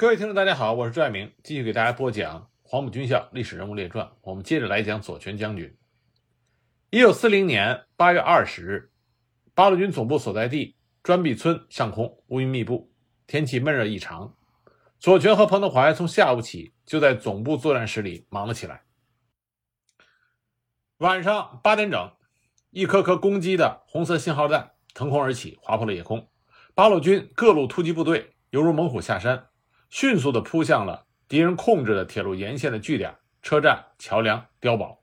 各位听众，大家好，我是朱爱明，继续给大家播讲《黄埔军校历史人物列传》。我们接着来讲左权将军。一九四零年八月二十日，八路军总部所在地砖壁村上空乌云密布，天气闷热异常。左权和彭德怀从下午起就在总部作战室里忙了起来。晚上八点整，一颗颗攻击的红色信号弹腾空而起，划破了夜空。八路军各路突击部队犹如猛虎下山。迅速地扑向了敌人控制的铁路沿线的据点、车站、桥梁、碉堡。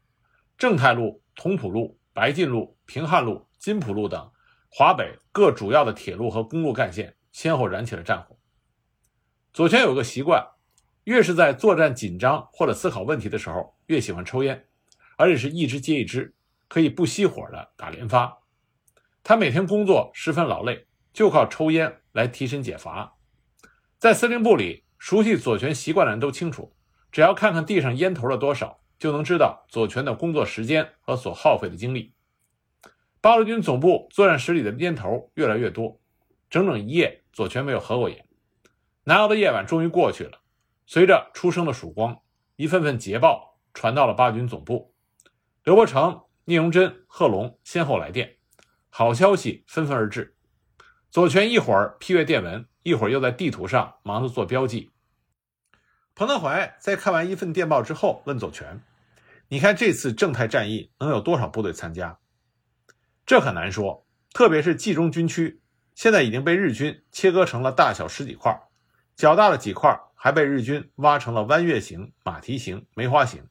正太路、同蒲路、白晋路、平汉路、金浦路等华北各主要的铁路和公路干线先后燃起了战火。左权有个习惯，越是在作战紧张或者思考问题的时候，越喜欢抽烟，而且是一支接一支，可以不熄火的打连发。他每天工作十分劳累，就靠抽烟来提神解乏。在司令部里，熟悉左权习惯的人都清楚，只要看看地上烟头的多少，就能知道左权的工作时间和所耗费的精力。八路军总部作战室里的烟头越来越多，整整一夜，左权没有合过眼。难熬的夜晚终于过去了，随着初升的曙光，一份份捷报传到了八军总部。刘伯承、聂荣臻、贺龙先后来电，好消息纷纷而至。左权一会儿批阅电文。一会儿又在地图上忙着做标记。彭德怀在看完一份电报之后，问左权：“你看这次正太战役能有多少部队参加？”这很难说，特别是冀中军区，现在已经被日军切割成了大小十几块，较大的几块还被日军挖成了弯月形、马蹄形、梅花形。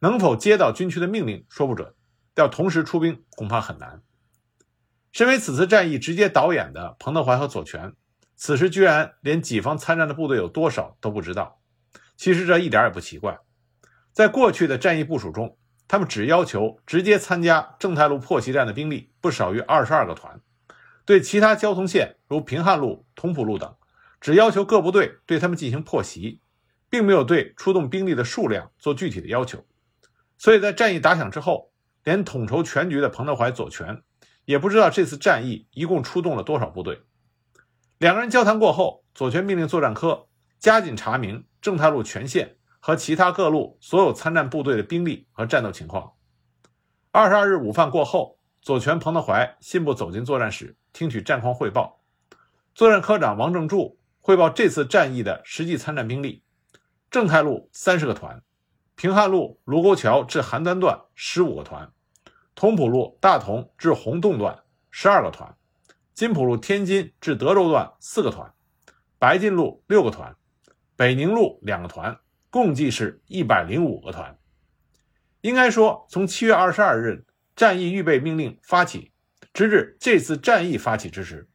能否接到军区的命令，说不准。要同时出兵，恐怕很难。身为此次战役直接导演的彭德怀和左权。此时居然连己方参战的部队有多少都不知道，其实这一点也不奇怪。在过去的战役部署中，他们只要求直接参加正太路破袭战的兵力不少于二十二个团，对其他交通线如平汉路、同蒲路等，只要求各部队对他们进行破袭，并没有对出动兵力的数量做具体的要求。所以在战役打响之后，连统筹全局的彭德怀、左权也不知道这次战役一共出动了多少部队。两个人交谈过后，左权命令作战科加紧查明正太路全线和其他各路所有参战部队的兵力和战斗情况。二十二日午饭过后，左权、彭德怀信步走进作战室，听取战况汇报。作战科长王正柱汇报这次战役的实际参战兵力：正太路三十个团，平汉路卢沟桥至邯郸段十五个团，同蒲路大同至洪洞段十二个团。金浦路天津至德州段四个团，白晋路六个团，北宁路两个团，共计是一百零五个团。应该说，从七月二十二日战役预备命令发起，直至这次战役发起之时，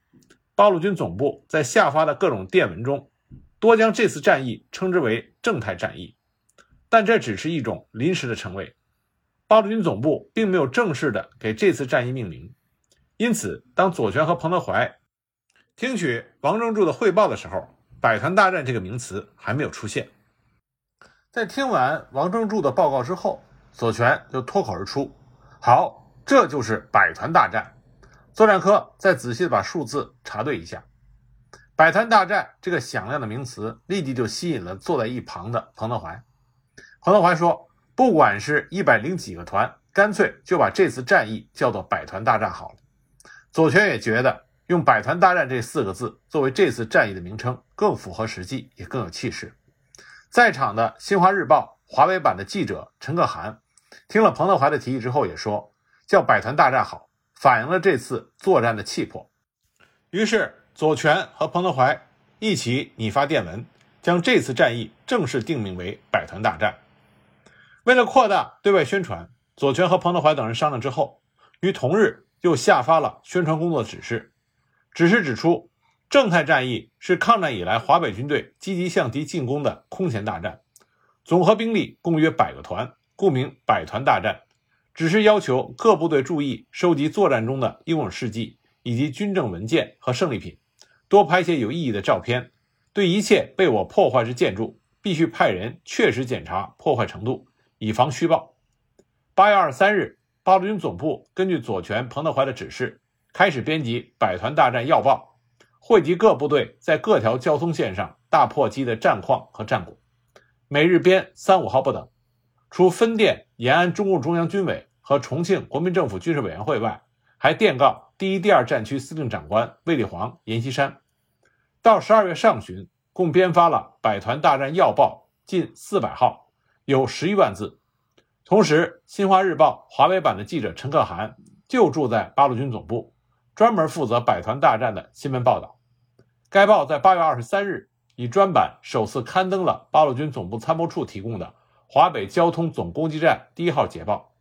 八路军总部在下发的各种电文中，多将这次战役称之为正太战役，但这只是一种临时的称谓。八路军总部并没有正式的给这次战役命名。因此，当左权和彭德怀听取王正柱的汇报的时候，“百团大战”这个名词还没有出现。在听完王正柱的报告之后，左权就脱口而出：“好，这就是百团大战。”作战科再仔细的把数字查对一下，“百团大战”这个响亮的名词立即就吸引了坐在一旁的彭德怀。彭德怀说：“不管是一百零几个团，干脆就把这次战役叫做‘百团大战’好了。”左权也觉得用“百团大战”这四个字作为这次战役的名称更符合实际，也更有气势。在场的《新华日报》华北版的记者陈可涵听了彭德怀的提议之后，也说叫“百团大战”好，反映了这次作战的气魄。于是，左权和彭德怀一起拟发电文，将这次战役正式定名为“百团大战”。为了扩大对外宣传，左权和彭德怀等人商量之后，于同日。又下发了宣传工作指示，指示指出，正太战役是抗战以来华北军队积极向敌进攻的空前大战，总和兵力共约百个团，故名百团大战。只是要求各部队注意收集作战中的英勇事迹以及军政文件和胜利品，多拍些有意义的照片。对一切被我破坏之建筑，必须派人确实检查破坏程度，以防虚报。八月二十三日。八路军总部根据左权、彭德怀的指示，开始编辑《百团大战要报》，汇集各部队在各条交通线上大破击的战况和战果。每日编三五号不等，除分电延安中共中央军委和重庆国民政府军事委员会外，还电告第一、第二战区司令长官卫立煌、阎锡山。到十二月上旬，共编发了《百团大战要报》近四百号，有十余万字。同时，《新华日报》华北版的记者陈可涵就住在八路军总部，专门负责百团大战的新闻报道。该报在八月二十三日。以专版首次刊登了八路军总部参谋处提供的华北交通总攻击战第一号捷报。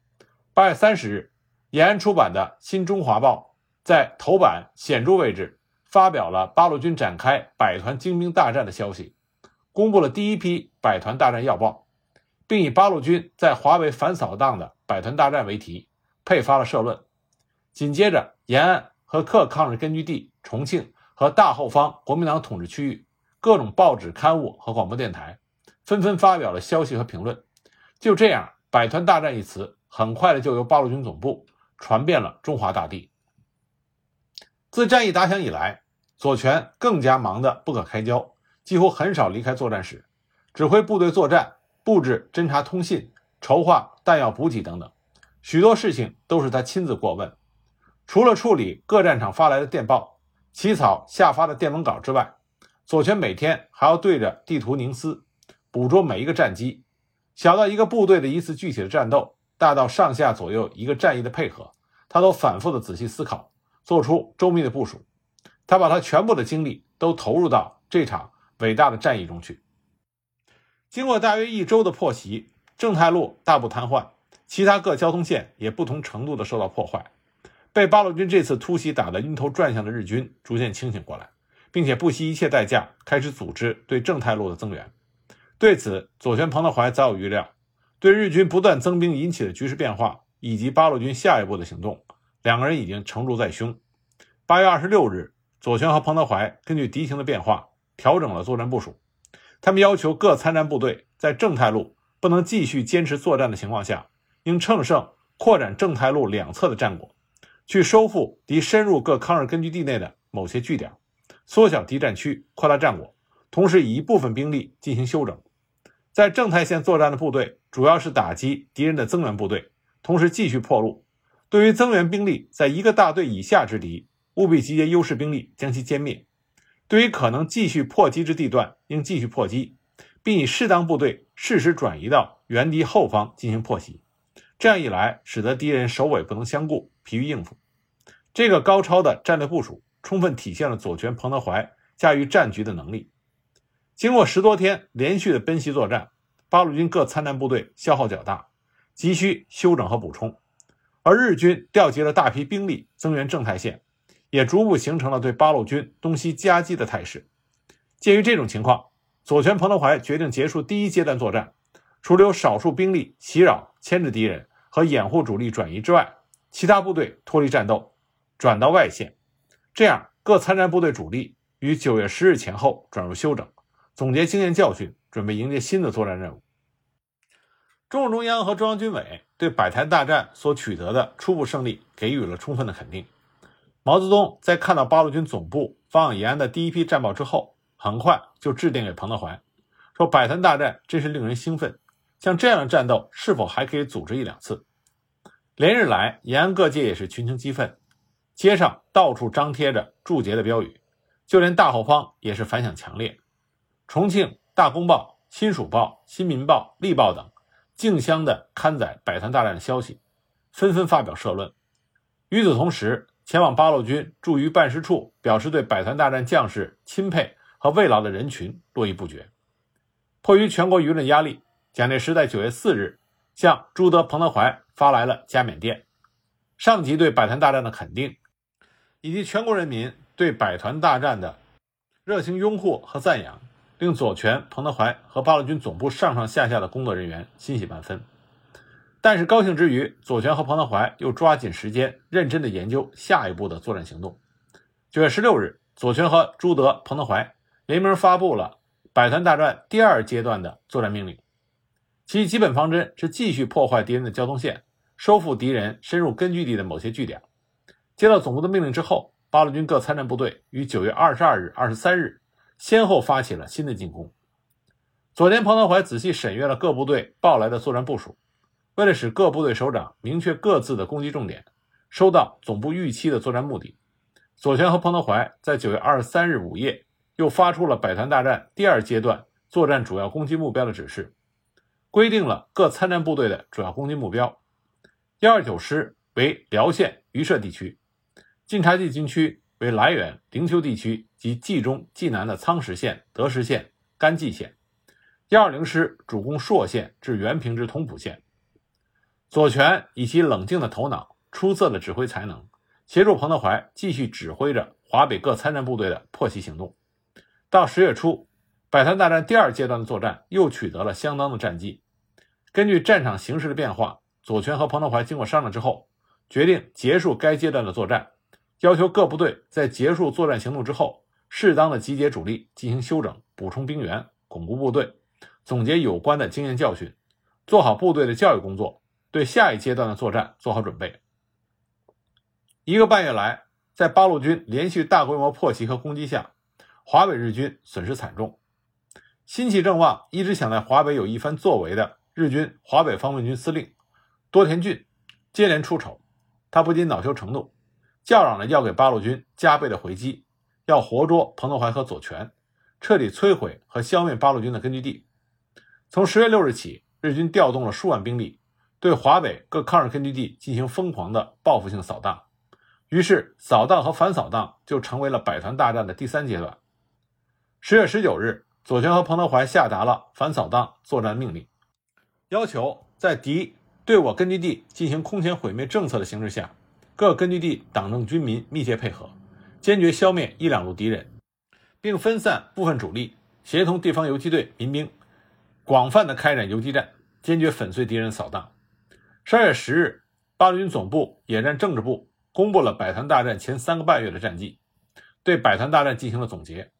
八月三十日，延安出版的《新中华报》在头版显著位置发表了八路军展开百团精兵大战的消息，公布了第一批百团大战要报，并以八路军在华北反扫荡的百团大战为题，配发了社论。紧接着，延安和各抗日根据地、重庆和大后方国民党统治区域。各种报纸、刊物和广播电台纷纷发表了消息和评论。就这样，“百团大战”一词很快的就由八路军总部传遍了中华大地。自战役打响以来，左权更加忙得不可开交，几乎很少离开作战室，指挥部队作战、布置侦察通信、筹划弹药补给等等，许多事情都是他亲自过问。除了处理各战场发来的电报、起草下发的电文稿之外，左权每天还要对着地图凝思，捕捉每一个战机，小到一个部队的一次具体的战斗，大到上下左右一个战役的配合，他都反复的仔细思考，做出周密的部署。他把他全部的精力都投入到这场伟大的战役中去。经过大约一周的破袭，正太路大部瘫痪，其他各交通线也不同程度的受到破坏。被八路军这次突袭打得晕头转向的日军逐渐清醒过来。并且不惜一切代价开始组织对正太路的增援。对此，左权、彭德怀早有预料。对日军不断增兵引起的局势变化，以及八路军下一步的行动，两个人已经成竹在胸。八月二十六日，左权和彭德怀根据敌情的变化调整了作战部署。他们要求各参战部队在正太路不能继续坚持作战的情况下，应乘胜扩展正太路两侧的战果，去收复敌深入各抗日根据地内的某些据点。缩小敌占区，扩大战果，同时以一部分兵力进行休整。在正太线作战的部队，主要是打击敌人的增援部队，同时继续破路。对于增援兵力在一个大队以下之敌，务必集结优势兵力将其歼灭。对于可能继续破击之地段，应继续破击，并以适当部队适时转移到原敌后方进行破袭。这样一来，使得敌人首尾不能相顾，疲于应付。这个高超的战略部署。充分体现了左权、彭德怀驾驭战局的能力。经过十多天连续的奔袭作战，八路军各参战部队消耗较大，急需休整和补充。而日军调集了大批兵力增援正太线，也逐步形成了对八路军东西夹击的态势。鉴于这种情况，左权、彭德怀决定结束第一阶段作战，除留少数兵力袭扰、牵制敌人和掩护主力转移之外，其他部队脱离战斗，转到外线。这样，各参战部队主力于九月十日前后转入休整，总结经验教训，准备迎接新的作战任务。中共中央和中央军委对百团大战所取得的初步胜利给予了充分的肯定。毛泽东在看到八路军总部发往延安的第一批战报之后，很快就致电给彭德怀，说：“百团大战真是令人兴奋，像这样的战斗是否还可以组织一两次？”连日来，延安各界也是群情激愤。街上到处张贴着祝捷的标语，就连大后方也是反响强烈。重庆《大公报》《新蜀报》《新民报》《力报》等竞相的刊载百团大战的消息，纷纷发表社论。与此同时，前往八路军驻渝办事处表示对百团大战将士钦佩和慰劳的人群络绎不绝。迫于全国舆论压力，蒋介石在九月四日向朱德、彭德怀发来了加冕电，上级对百团大战的肯定。以及全国人民对百团大战的热情拥护和赞扬，令左权、彭德怀和八路军总部上上下下的工作人员欣喜万分。但是高兴之余，左权和彭德怀又抓紧时间，认真的研究下一步的作战行动。九月十六日，左权和朱德、彭德怀联名发布了百团大战第二阶段的作战命令，其基本方针是继续破坏敌人的交通线，收复敌人深入根据地的某些据点。接到总部的命令之后，八路军各参战部队于九月二十二日、二十三日先后发起了新的进攻。左田彭德怀仔细审阅了各部队报来的作战部署，为了使各部队首长明确各自的攻击重点，收到总部预期的作战目的，左权和彭德怀在九月二十三日午夜又发出了百团大战第二阶段作战主要攻击目标的指示，规定了各参战部队的主要攻击目标：幺二九师为辽县榆社地区，晋察冀军区为涞源灵丘地区及冀中、冀南的苍石县、德石县、甘济县。幺二零师主攻朔县至原平之同蒲县。左权以其冷静的头脑、出色的指挥才能，协助彭德怀继续指挥着华北各参战部队的破袭行动。到十月初，百团大战第二阶段的作战又取得了相当的战绩。根据战场形势的变化，左权和彭德怀经过商量之后，决定结束该阶段的作战，要求各部队在结束作战行动之后，适当的集结主力进行休整、补充兵员、巩固部队。总结有关的经验教训，做好部队的教育工作，对下一阶段的作战做好准备。一个半月来，在八路军连续大规模破袭和攻击下，华北日军损失惨重。心气正旺、一直想在华北有一番作为的日军华北方面军司令多田骏接连出丑，他不仅恼羞成怒，叫嚷着要给八路军加倍的回击，要活捉彭德怀和左权，彻底摧毁和消灭八路军的根据地。从十月六日起，日军调动了数万兵力，对华北各抗日根据地进行疯狂的报复性扫荡。于是，扫荡和反扫荡就成为了百团大战的第三阶段。十月十九日，左权和彭德怀下达了反扫荡作战命令，要求在敌对我根据地进行空前毁灭政策的形势下，各根据地党政军民密切配合，坚决消灭一两路敌人，并分散部分主力，协同地方游击队民兵。广泛的开展游击战，坚决粉碎敌人扫荡。十二月十日，八路军总部野战政治部公布了百团大战前三个半月的战绩，对百团大战进行了总结。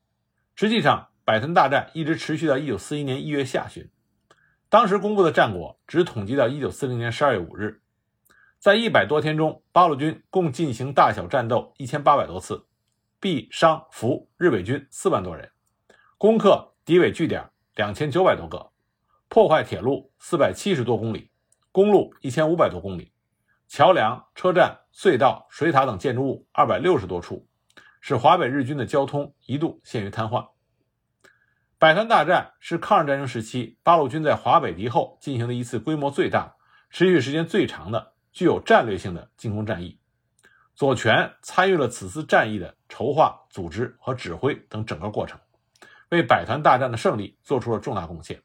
实际上，百团大战一直持续到一九四一年一月下旬。当时公布的战果只统计到一九四零年十二月五日，在一百多天中，八路军共进行大小战斗一千八百多次，毙伤俘日伪军四万多人，攻克敌伪据点两千九百多个。破坏铁路四百七十多公里，公路一千五百多公里，桥梁、车站、隧道、水塔等建筑物二百六十多处，使华北日军的交通一度陷于瘫痪。百团大战是抗日战争时期八路军在华北敌后进行的一次规模最大、持续时间最长的具有战略性的进攻战役。左权参与了此次战役的筹划、组织和指挥等整个过程，为百团大战的胜利做出了重大贡献。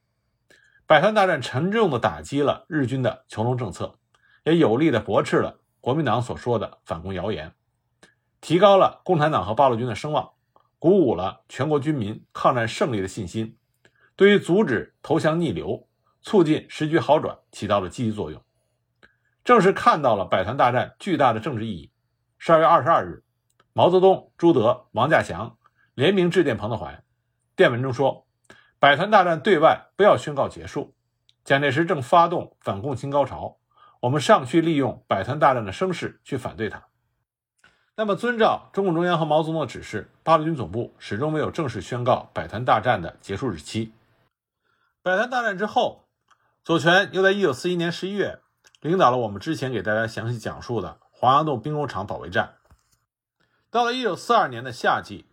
百团大战沉重地打击了日军的囚笼政策，也有力地驳斥了国民党所说的反攻谣言，提高了共产党和八路军的声望，鼓舞了全国军民抗战胜利的信心，对于阻止投降逆流、促进时局好转起到了积极作用。正是看到了百团大战巨大的政治意义，十二月二十二日，毛泽东、朱德、王稼祥联名致电彭德怀，电文中说。百团大战对外不要宣告结束，蒋介石正发动反共新高潮，我们尚需利用百团大战的声势去反对他。那么，遵照中共中央和毛泽东的指示，八路军总部始终没有正式宣告百团大战的结束日期。百团大战之后，左权又在一九四一年十一月领导了我们之前给大家详细讲述的黄崖洞兵工厂保卫战。到了一九四二年的夏季。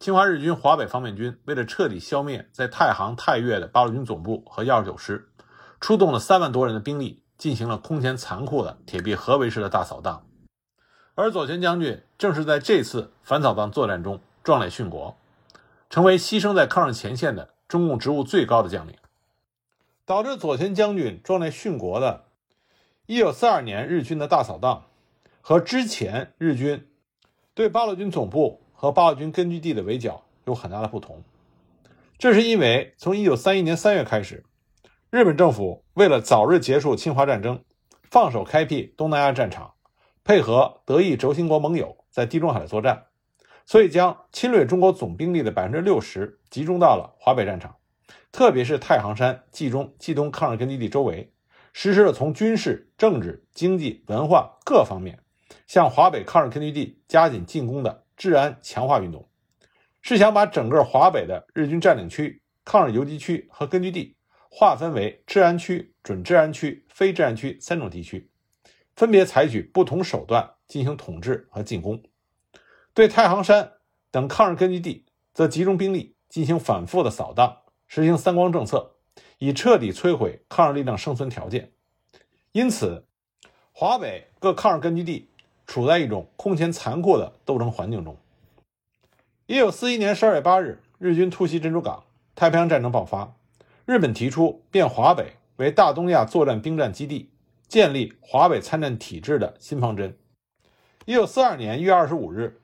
侵华日军华北方面军为了彻底消灭在太行、太岳的八路军总部和幺二九师，出动了三万多人的兵力，进行了空前残酷的铁壁合围式的大扫荡。而左权将军正是在这次反扫荡作战中壮烈殉国，成为牺牲在抗日前线的中共职务最高的将领。导致左权将军壮烈殉国的1942年日军的大扫荡，和之前日军对八路军总部。和八路军根据地的围剿有很大的不同，这是因为从一九三一年三月开始，日本政府为了早日结束侵华战争，放手开辟东南亚战场，配合德意轴心国盟友在地中海的作战，所以将侵略中国总兵力的百分之六十集中到了华北战场，特别是太行山、冀中、冀东抗日根据地周围，实施了从军事、政治、经济、文化各方面向华北抗日根据地加紧进攻的。治安强化运动，是想把整个华北的日军占领区、抗日游击区和根据地划分为治安区、准治安区、非治安区三种地区，分别采取不同手段进行统治和进攻。对太行山等抗日根据地，则集中兵力进行反复的扫荡，实行三光政策，以彻底摧毁抗日力量生存条件。因此，华北各抗日根据地处在一种空前残酷的斗争环境中。一九四一年十二月八日，日军突袭珍珠港，太平洋战争爆发。日本提出变华北为大东亚作战兵站基地，建立华北参战体制的新方针。一九四二年一月二十五日，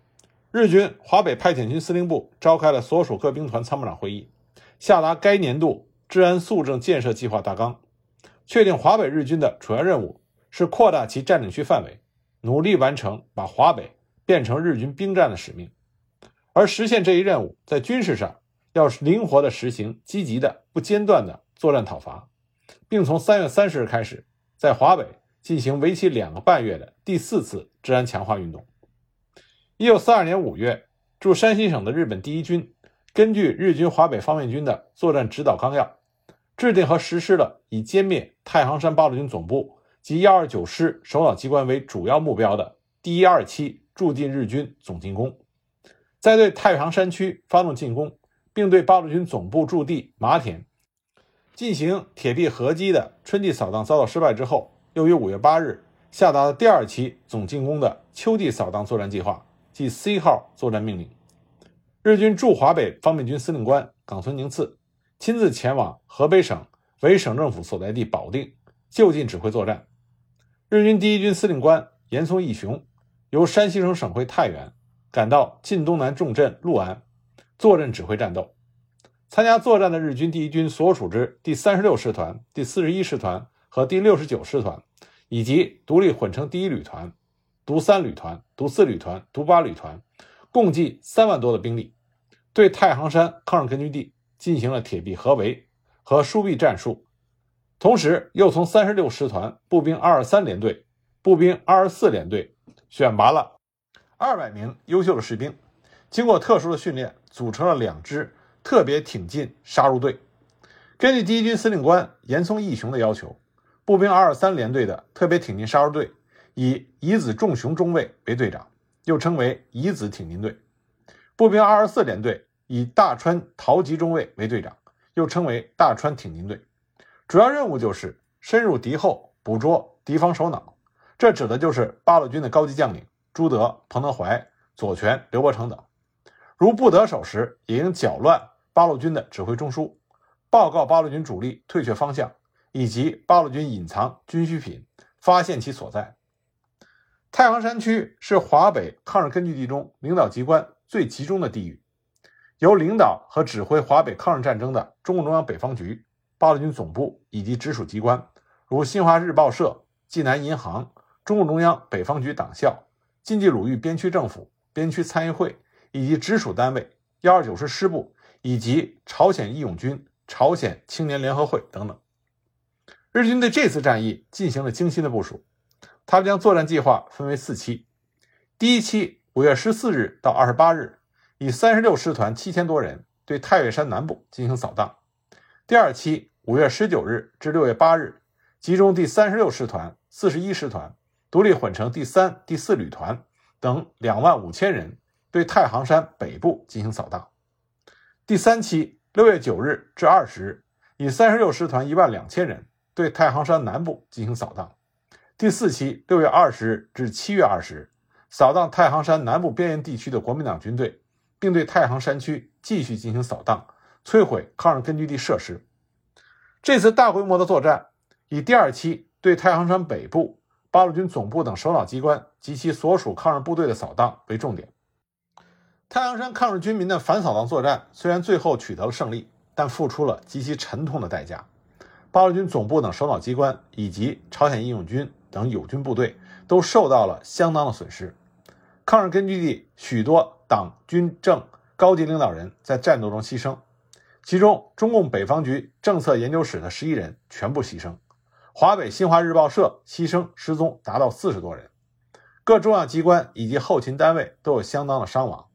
日军华北派遣军司令部召开了所属各兵团参谋长会议，下达该年度治安肃正建设计划大纲，确定华北日军的主要任务。是扩大其占领区范围，努力完成把华北变成日军兵站的使命。而实现这一任务，在军事上要灵活地实行积极的、不间断的作战讨伐，并从三月三十日开始，在华北进行为期两个半月的第四次治安强化运动。一九四二年五月，驻山西省的日本第一军根据日军华北方面军的作战指导纲要，制定和实施了以歼灭太行山八路军总部。及幺二九师首脑机关为主要目标的第一二期驻进日军总进攻，在对太行山区发动进攻，并对八路军总部驻地麻田进行铁壁合击的春季扫荡遭到失败之后，又于五月八日下达了第二期总进攻的秋季扫荡作战计划，即 C 号作战命令。日军驻华北方面军司令官冈村宁次亲自前往河北省为省政府所在地保定，就近指挥作战。日军第一军司令官岩松义雄由山西省省会太原赶到晋东南重镇六安，坐镇指挥战斗。参加作战的日军第一军所属之第三十六师团、第四十一师团和第六十九师团，以及独立混成第一旅团、独三旅团、独四旅团、独八旅团，共计三万多的兵力，对太行山抗日根据地进行了铁壁合围和疏壁战术。同时，又从三十六师团步兵二二三联队、步兵二二四联队选拔了二百名优秀的士兵，经过特殊的训练，组成了两支特别挺进杀入队。根据第一军司令官岩松义雄的要求，步兵二二三联队的特别挺进杀入队以乙子重雄中尉为队长，又称为乙子挺进队；步兵二二四联队以大川陶吉中尉为队长，又称为大川挺进队。主要任务就是深入敌后，捕捉敌方首脑，这指的就是八路军的高级将领朱德、彭德怀、左权、刘伯承等。如不得手时，也应搅乱八路军的指挥中枢，报告八路军主力退却方向，以及八路军隐藏军需品，发现其所在。太行山区是华北抗日根据地中领导机关最集中的地域，由领导和指挥华北抗日战争的中共中央北方局。八路军总部以及直属机关，如新华日报社、济南银行、中共中央北方局党校、晋冀鲁豫边区政府、边区参议会以及直属单位、幺二九师师部以及朝鲜义勇军、朝鲜青年联合会等等。日军对这次战役进行了精心的部署，他们将作战计划分为四期。第一期，五月十四日到二十八日，以三十六师团七千多人对太岳山南部进行扫荡。第二期五月十九日至六月八日，集中第三十六师团、四十一师团、独立混成第三、第四旅团等两万五千人，对太行山北部进行扫荡。第三期六月九日至二十日，以三十六师团一万两千人对太行山南部进行扫荡。第四期六月二十日至七月二十日，扫荡太行山南部边缘地区的国民党军队，并对太行山区继续进行扫荡。摧毁抗日根据地设施。这次大规模的作战，以第二期对太行山北部八路军总部等首脑机关及其所属抗日部队的扫荡为重点。太行山抗日军民的反扫荡作战虽然最后取得了胜利，但付出了极其沉痛的代价。八路军总部等首脑机关以及朝鲜义勇军等友军部队都受到了相当的损失。抗日根据地许多党军政高级领导人在战斗中牺牲。其中，中共北方局政策研究室的十一人全部牺牲，华北新华日报社牺牲失踪达到四十多人，各重要机关以及后勤单位都有相当的伤亡。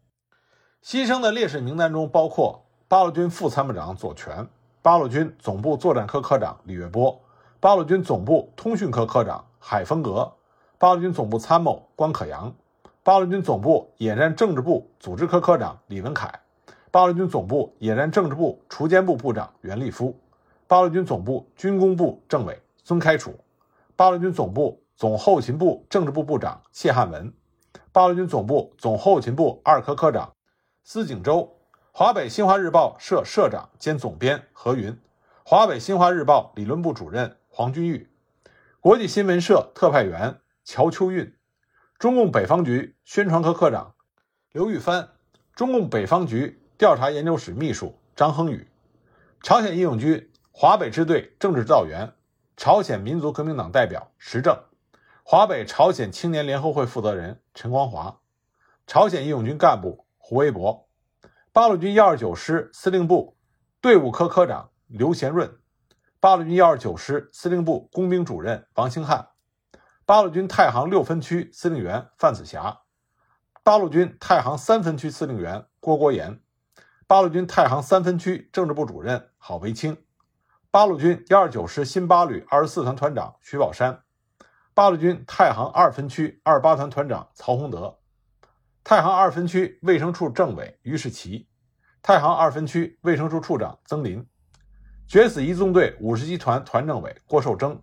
牺牲的烈士名单中包括八路军副参谋长左权、八路军总部作战科科长李月波、八路军总部通讯科科长海峰阁、八路军总部参谋关可扬、八路军总部野战政治部组织科科长李文凯、八路军总部野战政治部锄奸部部长袁立夫、八路军总部军工部政委孙开楚、八路军总部总后勤部政治部部长谢汉文、八路军总部总后勤部二科科长。司景洲，华北新华日报社社长兼总编何云，华北新华日报理论部主任黄君玉，国际新闻社特派员乔秋运，中共北方局宣传科科长刘玉帆，中共北方局调查研究室秘书张亨宇，朝鲜义勇军华北支队政治指导员朝鲜民族革命党代表石正，华北朝鲜青年联合会负责人陈光华，朝鲜义勇军干部。胡维博，八路军幺二九师司令部队伍科科长刘贤润，八路军幺二九师司令部工兵主任王兴汉，八路军太行六分区司令员范子霞，八路军太行三分区司令员郭国炎，八路军太行三分区政治部主任郝维清，八路军幺二九师新八旅二十四团团长徐宝山，八路军太行二分区二八团团长曹洪德。太行二分区卫生处政委于世奇，太行二分区卫生处处长曾林，决死一纵队五十集团团政委郭寿征，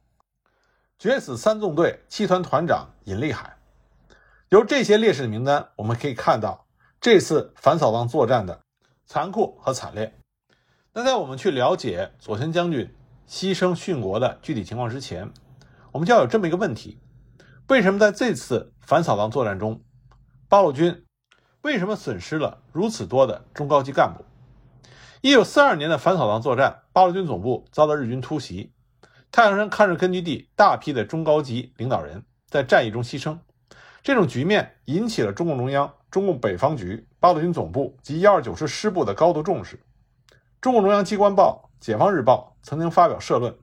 决死三纵队七团团长尹立海。由这些烈士的名单，我们可以看到这次反扫荡作战的残酷和惨烈。那在我们去了解左权将军牺牲殉国的具体情况之前，我们就要有这么一个问题：为什么在这次反扫荡作战中？八路军为什么损失了如此多的中高级干部？一九四二年的反扫荡作战，八路军总部遭到日军突袭，太阳山抗日根据地大批的中高级领导人在战役中牺牲。这种局面引起了中共中央、中共北方局、八路军总部及幺二九师师部的高度重视。中共中央机关报《解放日报》曾经发表社论，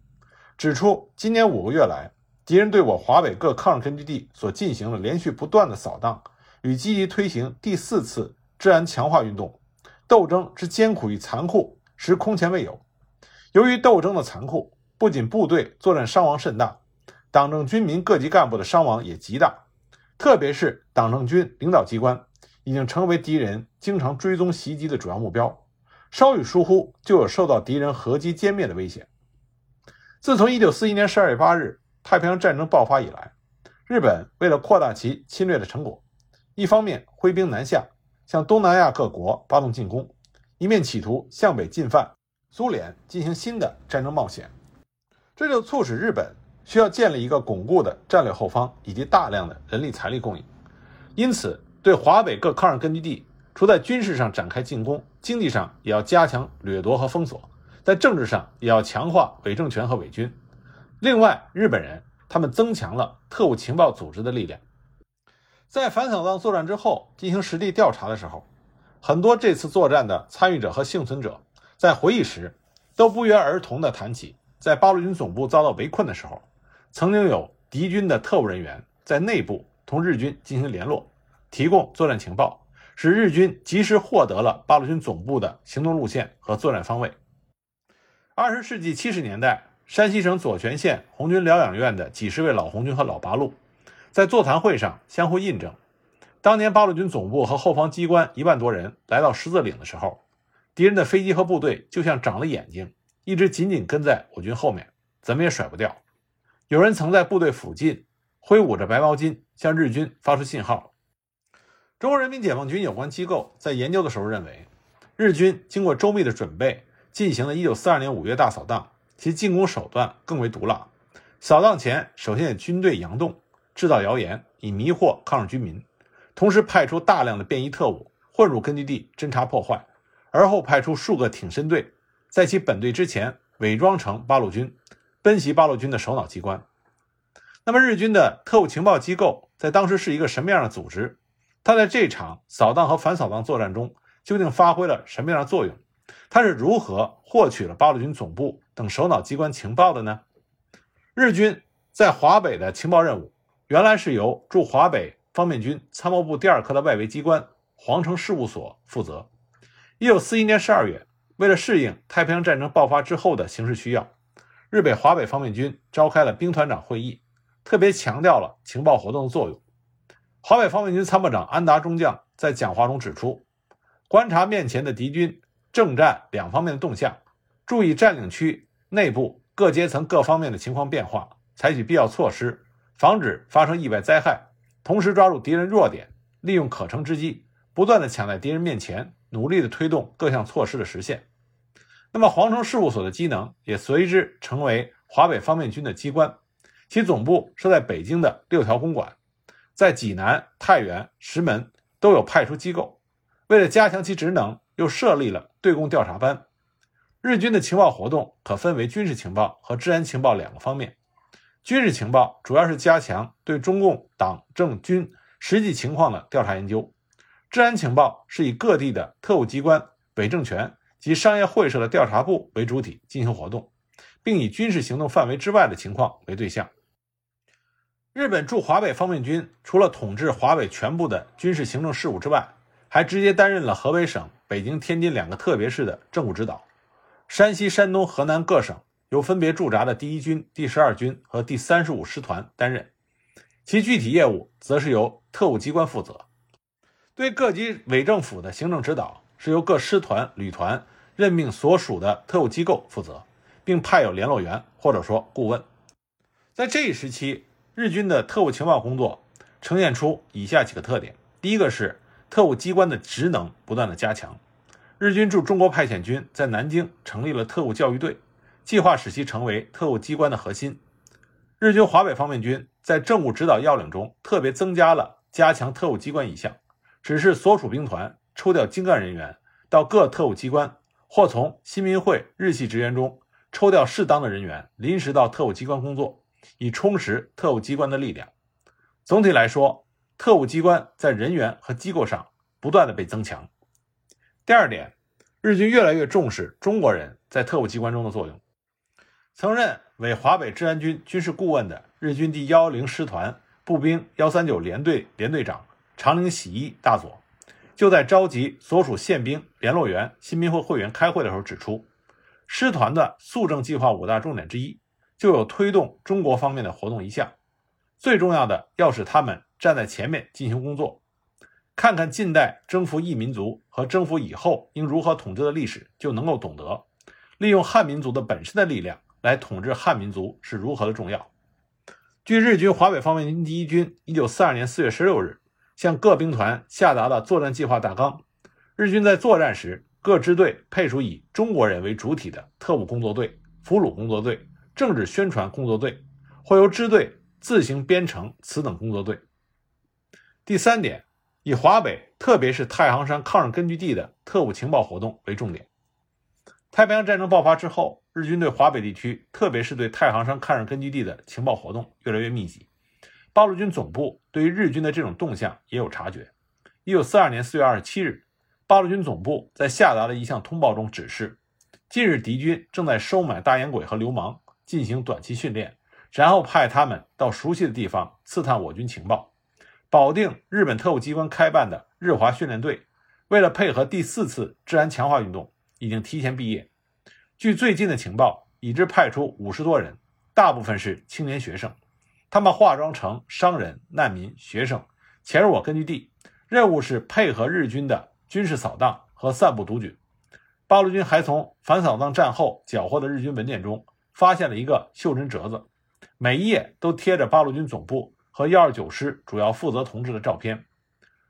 指出今年五个月来，敌人对我华北各抗日根据地所进行了连续不断的扫荡。与积极推行第四次治安强化运动，斗争之艰苦与残酷实空前未有。由于斗争的残酷，不仅部队作战伤亡甚大，党政军民各级干部的伤亡也极大。特别是党政军领导机关已经成为敌人经常追踪袭击的主要目标，稍有疏忽就有受到敌人合击歼灭的危险。自从1941年12月8日太平洋战争爆发以来，日本为了扩大其侵略的成果。一方面挥兵南下，向东南亚各国发动进攻；一面企图向北进犯苏联，进行新的战争冒险。这就促使日本需要建立一个巩固的战略后方以及大量的人力财力供应。因此，对华北各抗日根据地，除在军事上展开进攻，经济上也要加强掠夺和封锁；在政治上也要强化伪政权和伪军。另外，日本人他们增强了特务情报组织的力量。在反扫荡作战之后进行实地调查的时候，很多这次作战的参与者和幸存者在回忆时都不约而同地谈起，在八路军总部遭到围困的时候，曾经有敌军的特务人员在内部同日军进行联络，提供作战情报，使日军及时获得了八路军总部的行动路线和作战方位。二十世纪七十年代，山西省左权县红军疗养院的几十位老红军和老八路。在座谈会上相互印证，当年八路军总部和后方机关一万多人来到十字岭的时候，敌人的飞机和部队就像长了眼睛，一直紧紧跟在我军后面，怎么也甩不掉。有人曾在部队附近挥舞着白毛巾向日军发出信号。中国人民解放军有关机构在研究的时候认为，日军经过周密的准备进行了一九四二年五月大扫荡，其进攻手段更为毒辣。扫荡前，首先以军队佯动。制造谣言以迷惑抗日军民，同时派出大量的便衣特务混入根据地侦查破坏，而后派出数个挺身队，在其本队之前伪装成八路军，奔袭八路军的首脑机关。那么日军的特务情报机构在当时是一个什么样的组织？他在这场扫荡和反扫荡作战中究竟发挥了什么样的作用？他是如何获取了八路军总部等首脑机关情报的呢？日军在华北的情报任务。原来是由驻华北方面军参谋部第二科的外围机关皇城事务所负责。一九四一年十二月，为了适应太平洋战争爆发之后的形势需要，日北华北方面军召开了兵团长会议，特别强调了情报活动的作用。华北方面军参谋长安达中将在讲话中指出，观察面前的敌军政战两方面的动向，注意占领区内部各阶层各方面的情况变化，采取必要措施，防止发生意外灾害，同时抓住敌人弱点，利用可乘之机，不断的抢在敌人面前，努力的推动各项措施的实现。那么，皇城事务所的机能也随之成为华北方面军的机关，其总部设在北京的六条公馆。在济南、太原、石门都有派出机构，为了加强其职能，又设立了对共调查班。日军的情报活动可分为军事情报和治安情报两个方面。军事情报主要是加强对中共党政军实际情况的调查研究，治安情报是以各地的特务机关、伪政权及商业会社的调查部为主体进行活动，并以军事行动范围之外的情况为对象。日本驻华北方面军除了统治华北全部的军事行政事务之外，还直接担任了河北省、北京、天津两个特别市的政务指导。山西、山东、河南各省由分别驻扎的第一军、第十二军和第三十五师团担任，其具体业务则是由特务机关负责。对各级伪政府的行政指导是由各师团、旅团任命所属的特务机构负责，并派有联络员或者说顾问。在这一时期。日军的特务情报工作呈现出以下几个特点：第一个是特务机关的职能不断的加强，日军驻中国派遣军在南京成立了特务教育队，计划使其成为特务机关的核心。日军华北方面军在政务指导要领中特别增加了加强特务机关一项，指示所属兵团抽调精干人员到各特务机关，或从新民会日系职员中抽调适当的人员临时到特务机关工作。以充实特务机关的力量。总体来说，特务机关在人员和机构上不断的被增强。第二点，日军越来越重视中国人在特务机关中的作用。曾任伪华北治安军军事顾问的日军第幺零师团步兵幺三九联队联队长长岭喜一大佐，就在召集所属宪兵、联络员、新兵会会员开会的时候指出，师团的肃正计划五大重点之一。就有推动中国方面的活动一项，最重要的要使他们站在前面进行工作，看看近代征服异民族和征服以后应如何统治的历史，就能够懂得利用汉民族的本身的力量来统治汉民族是如何的重要。据日军华北方面军第一军一九四二年四月十六日向各兵团下达的作战计划大纲，日军在作战时各支队配属以中国人为主体的特务工作队、俘虏工作队。政治宣传工作队或由支队自行编成此等工作队。第三点，以华北，特别是太行山抗日根据地的特务情报活动为重点。太平洋战争爆发之后，日军对华北地区，特别是对太行山抗日根据地的情报活动越来越密集。八路军总部对于日军的这种动向也有察觉。一九四二年四月二十七日，八路军总部在下达的一项通报中指示：近日敌军正在收买大烟鬼和流氓。进行短期训练，然后派他们到熟悉的地方刺探我军情报。保定日本特务机关开办的日华训练队，为了配合第四次治安强化运动，已经提前毕业。据最近的情报，已知派出五十多人，大部分是青年学生。他们化妆成商人、难民、学生，潜入我根据地，任务是配合日军的军事扫荡和散布毒菌。八路军还从反扫荡战后缴获的日军文件中。发现了一个袖珍折子，每一页都贴着八路军总部和幺二九师主要负责同志的照片。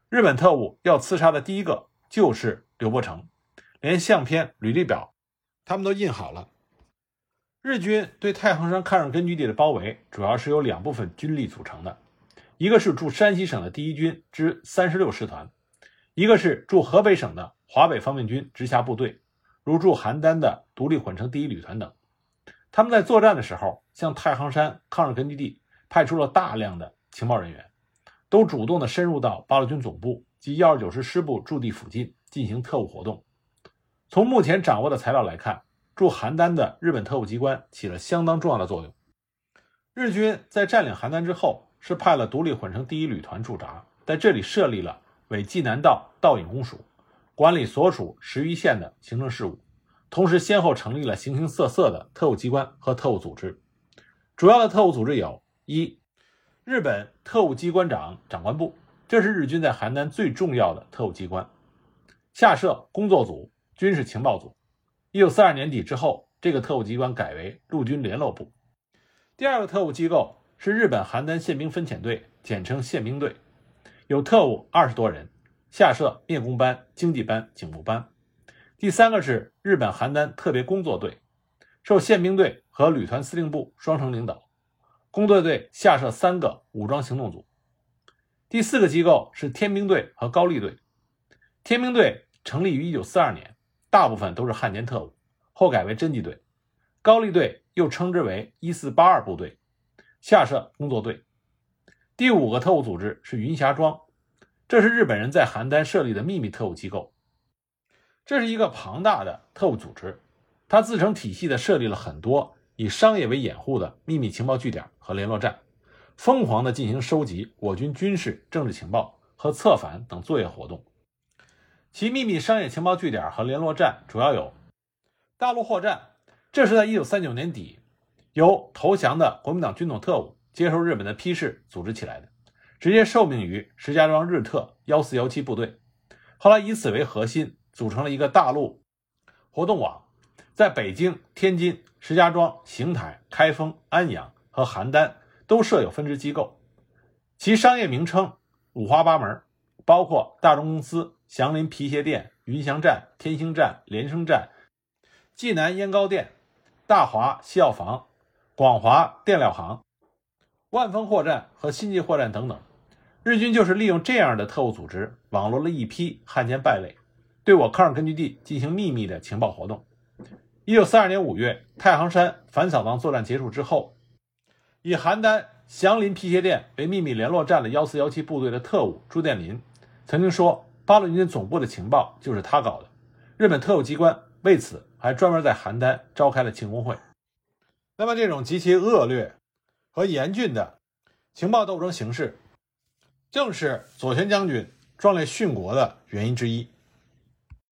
日本特务要刺杀的第一个就是刘伯承，连相片、履历表他们都印好了。日军对太行山抗日根据地的包围主要是由两部分军力组成的，一个是驻山西省的第一军之三十六师团，一个是驻河北省的华北方面军直辖部队，如驻邯郸的独立混成第一旅团等。他们在作战的时候，向太行山抗日根据地派出了大量的情报人员，都主动的深入到八路军总部及幺二九师师部驻地附近进行特务活动。从目前掌握的材料来看，驻邯郸的日本特务机关起了相当重要的作用。日军在占领邯郸之后，是派了独立混成第一旅团驻扎，在这里设立了伪济南道道尹公署，管理所属十余县的行政事务，同时先后成立了形形色色的特务机关和特务组织。主要的特务组织有：一、日本特务机关长长官部，这是日军在邯郸最重要的特务机关，下设工作组、军事情报组。一九四二年底之后，这个特务机关改为陆军联络部。第二个特务机构是日本邯郸宪兵分遣队，简称宪兵队，有特务二十多人，下设灭工班、经济班、警务班。第三个是日本邯郸特别工作队，受宪兵队和旅团司令部双城领导，工作队下设三个武装行动组。第四个机构是天兵队和高丽队，天兵队成立于一九四二年，大部分都是汉奸特务，后改为侦缉队。高丽队又称之为一四八二部队，下设工作队。第五个特务组织是云霞庄，这是日本人在邯郸设立的秘密特务机构。这是一个庞大的特务组织，它自成体系的设立了很多以商业为掩护的秘密情报据点和联络站，疯狂的进行收集我军军事、政治情报和策反等作业活动。其秘密商业情报据点和联络站主要有大陆货站。这是在一九三九年底，由投降的国民党军统特务接受日本的批示组织起来的，直接受命于石家庄日特幺四幺七部队。后来以此为核心，组成了一个大陆活动网，在北京、天津、石家庄、邢台、开封、安阳和邯郸都设有分支机构，其商业名称五花八门，包括大中公司、祥林皮鞋店、云祥站、天兴站、联升站、济南烟膏店。大华西药房、广华电料行、万丰货站和新记货站等等，日军就是利用这样的特务组织，网罗了一批汉奸败类，对我抗日根据地进行秘密的情报活动。一九四二年五月，太行山反扫荡作战结束之后，以邯郸祥林皮鞋店为秘密联络站的幺四幺七部队的特务朱殿林曾经说：“八路军总部的情报就是他搞的。”日本特务机关为此。还专门在邯郸召开了庆功会。那么，这种极其恶劣和严峻的情报斗争形式，正是左权将军壮烈殉国的原因之一。